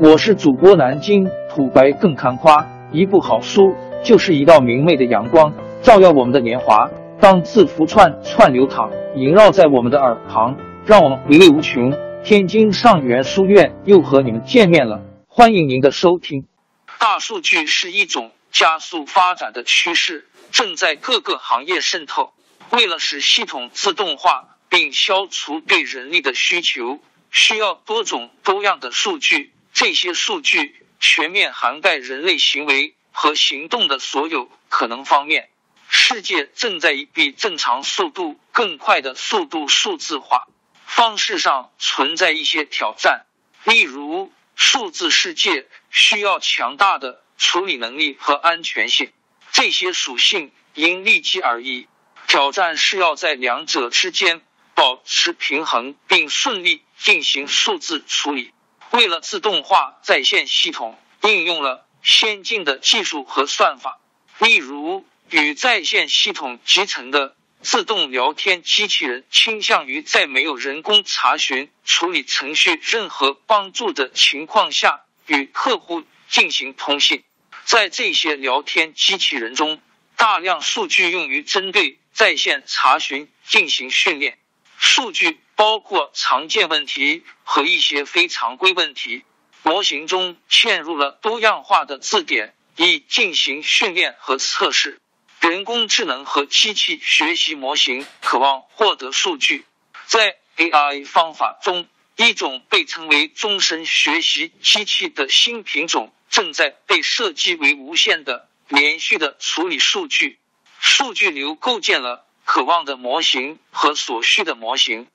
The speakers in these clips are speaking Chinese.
我是主播南京土白更看花，一部好书就是一道明媚的阳光，照耀我们的年华。当字符串串流淌，萦绕在我们的耳旁，让我们回味无穷。天津上元书院又和你们见面了，欢迎您的收听。大数据是一种加速发展的趋势，正在各个行业渗透。为了使系统自动化并消除对人力的需求，需要多种多样的数据。这些数据全面涵盖人类行为和行动的所有可能方面。世界正在以比正常速度更快的速度数字化。方式上存在一些挑战，例如数字世界需要强大的处理能力和安全性，这些属性因利基而异。挑战是要在两者之间保持平衡，并顺利进行数字处理。为了自动化在线系统，应用了先进的技术和算法，例如与在线系统集成的。自动聊天机器人倾向于在没有人工查询、处理程序任何帮助的情况下与客户进行通信。在这些聊天机器人中，大量数据用于针对在线查询进行训练。数据包括常见问题和一些非常规问题。模型中嵌入了多样化的字典，以进行训练和测试。人工智能和机器学习模型渴望获得数据，在 AI 方法中，一种被称为终身学习机器的新品种正在被设计为无限的、连续的处理数据。数据流构建了渴望的模型和所需的模型，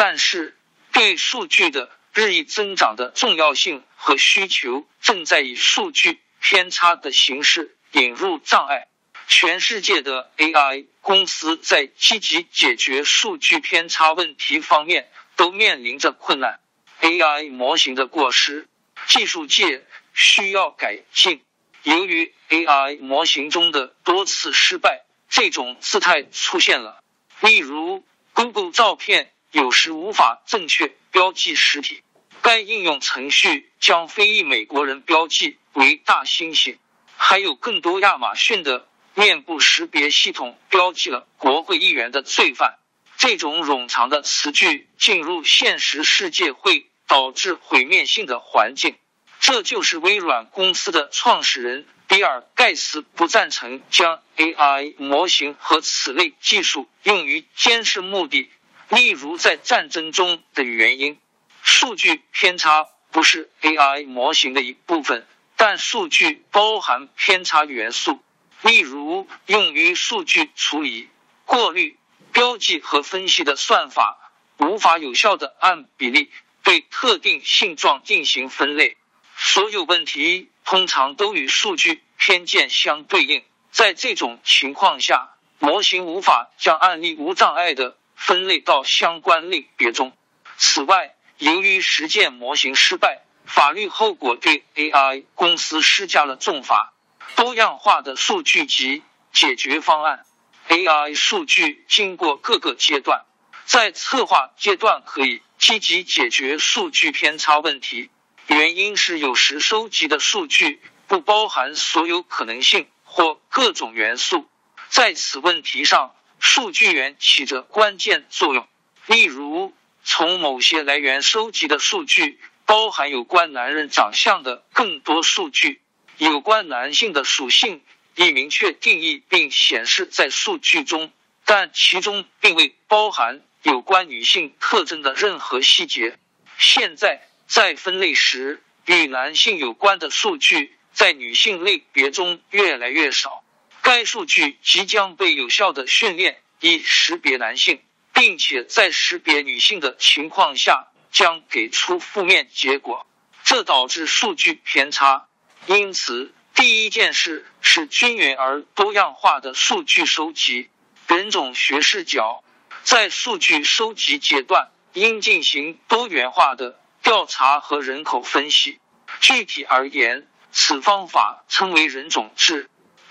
但是对数据的日益增长的重要性和需求正在以数据偏差的形式引入障碍。全世界的 AI 公司在积极解决数据偏差问题方面都面临着困难。AI 模型的过失，技术界需要改进。由于 AI 模型中的多次失败，这种姿态出现了。例如，Google 照片有时无法正确标记实体，该应用程序将非裔美国人标记为大猩猩。还有更多亚马逊的。面部识别系统标记了国会议员的罪犯。这种冗长的词句进入现实世界会导致毁灭性的环境。这就是微软公司的创始人比尔盖茨不赞成将 AI 模型和此类技术用于监视目的，例如在战争中的原因。数据偏差不是 AI 模型的一部分，但数据包含偏差元素。例如，用于数据处理、过滤、标记和分析的算法无法有效的按比例对特定性状进行分类。所有问题通常都与数据偏见相对应。在这种情况下，模型无法将案例无障碍的分类到相关类别中。此外，由于实践模型失败，法律后果对 AI 公司施加了重罚。多样化的数据集解决方案，AI 数据经过各个阶段，在策划阶段可以积极解决数据偏差问题。原因是有时收集的数据不包含所有可能性或各种元素，在此问题上，数据源起着关键作用。例如，从某些来源收集的数据包含有关男人长相的更多数据。有关男性的属性已明确定义并显示在数据中，但其中并未包含有关女性特征的任何细节。现在在分类时，与男性有关的数据在女性类别中越来越少。该数据即将被有效的训练以识别男性，并且在识别女性的情况下将给出负面结果，这导致数据偏差。因此，第一件事是均匀而多样化的数据收集。人种学视角在数据收集阶段应进行多元化的调查和人口分析。具体而言，此方法称为人种志。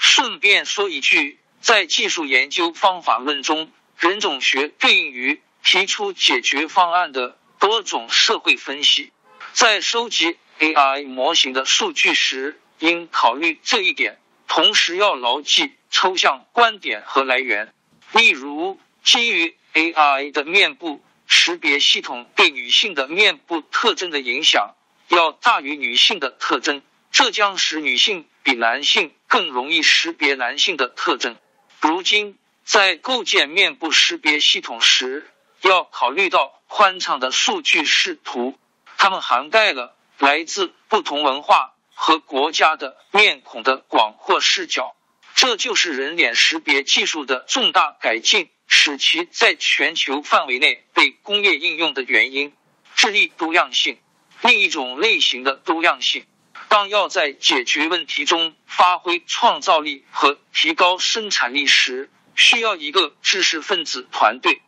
顺便说一句，在技术研究方法论中，人种学对应于提出解决方案的多种社会分析。在收集 AI 模型的数据时，应考虑这一点，同时要牢记抽象观点和来源。例如，基于 AI 的面部识别系统对女性的面部特征的影响要大于女性的特征，这将使女性比男性更容易识别男性的特征。如今，在构建面部识别系统时，要考虑到宽敞的数据视图，它们涵盖了来自不同文化和国家的面孔的广阔视角。这就是人脸识别技术的重大改进，使其在全球范围内被工业应用的原因。智力多样性，另一种类型的多样性。当要在解决问题中发挥创造力和提高生产力时，需要一个知识分子团队。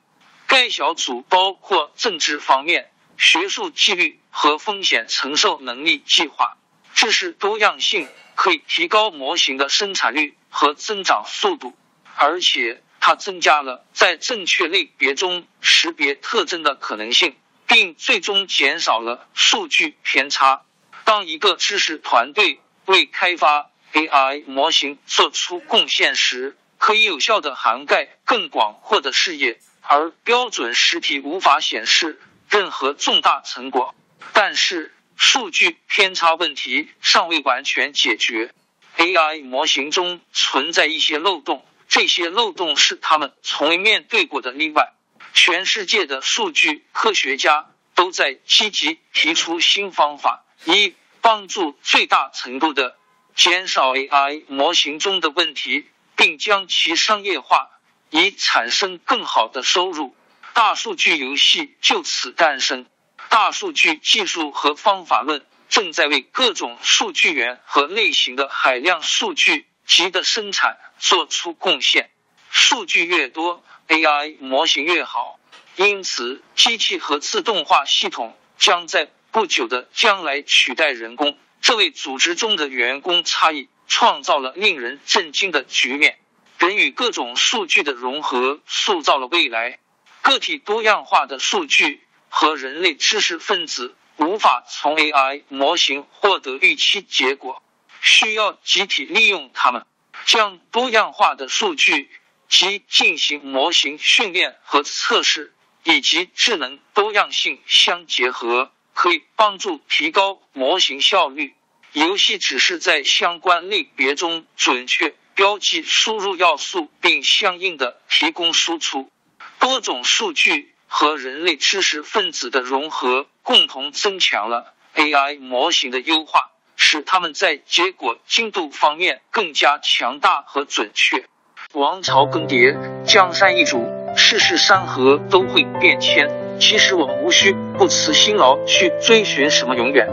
该小组包括政治方面、学术纪律和风险承受能力计划。知识多样性可以提高模型的生产率和增长速度，而且它增加了在正确类别中识别特征的可能性，并最终减少了数据偏差。当一个知识团队为开发 AI 模型做出贡献时，可以有效的涵盖更广阔的视野，而标准实体无法显示任何重大成果。但是，数据偏差问题尚未完全解决，AI 模型中存在一些漏洞，这些漏洞是他们从未面对过的例外。全世界的数据科学家都在积极提出新方法。一、帮助最大程度的减少 AI 模型中的问题，并将其商业化，以产生更好的收入。大数据游戏就此诞生。大数据技术和方法论正在为各种数据源和类型的海量数据集的生产做出贡献。数据越多，AI 模型越好。因此，机器和自动化系统将在。不久的将来取代人工，这为组织中的员工差异创造了令人震惊的局面。人与各种数据的融合塑造了未来。个体多样化的数据和人类知识分子无法从 AI 模型获得预期结果，需要集体利用它们，将多样化的数据及进行模型训练和测试，以及智能多样性相结合。可以帮助提高模型效率。游戏只是在相关类别中准确标记输入要素，并相应的提供输出。多种数据和人类知识分子的融合，共同增强了 AI 模型的优化，使他们在结果精度方面更加强大和准确。王朝更迭，江山易主，世事山河都会变迁。其实我们无需不辞辛劳去追寻什么永远，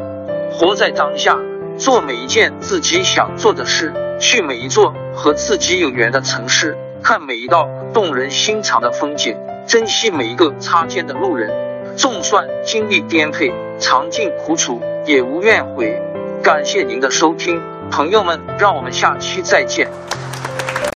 活在当下，做每一件自己想做的事，去每一座和自己有缘的城市，看每一道动人心肠的风景，珍惜每一个擦肩的路人。纵算经历颠沛，尝尽苦楚，也无怨悔。感谢您的收听，朋友们，让我们下期再见。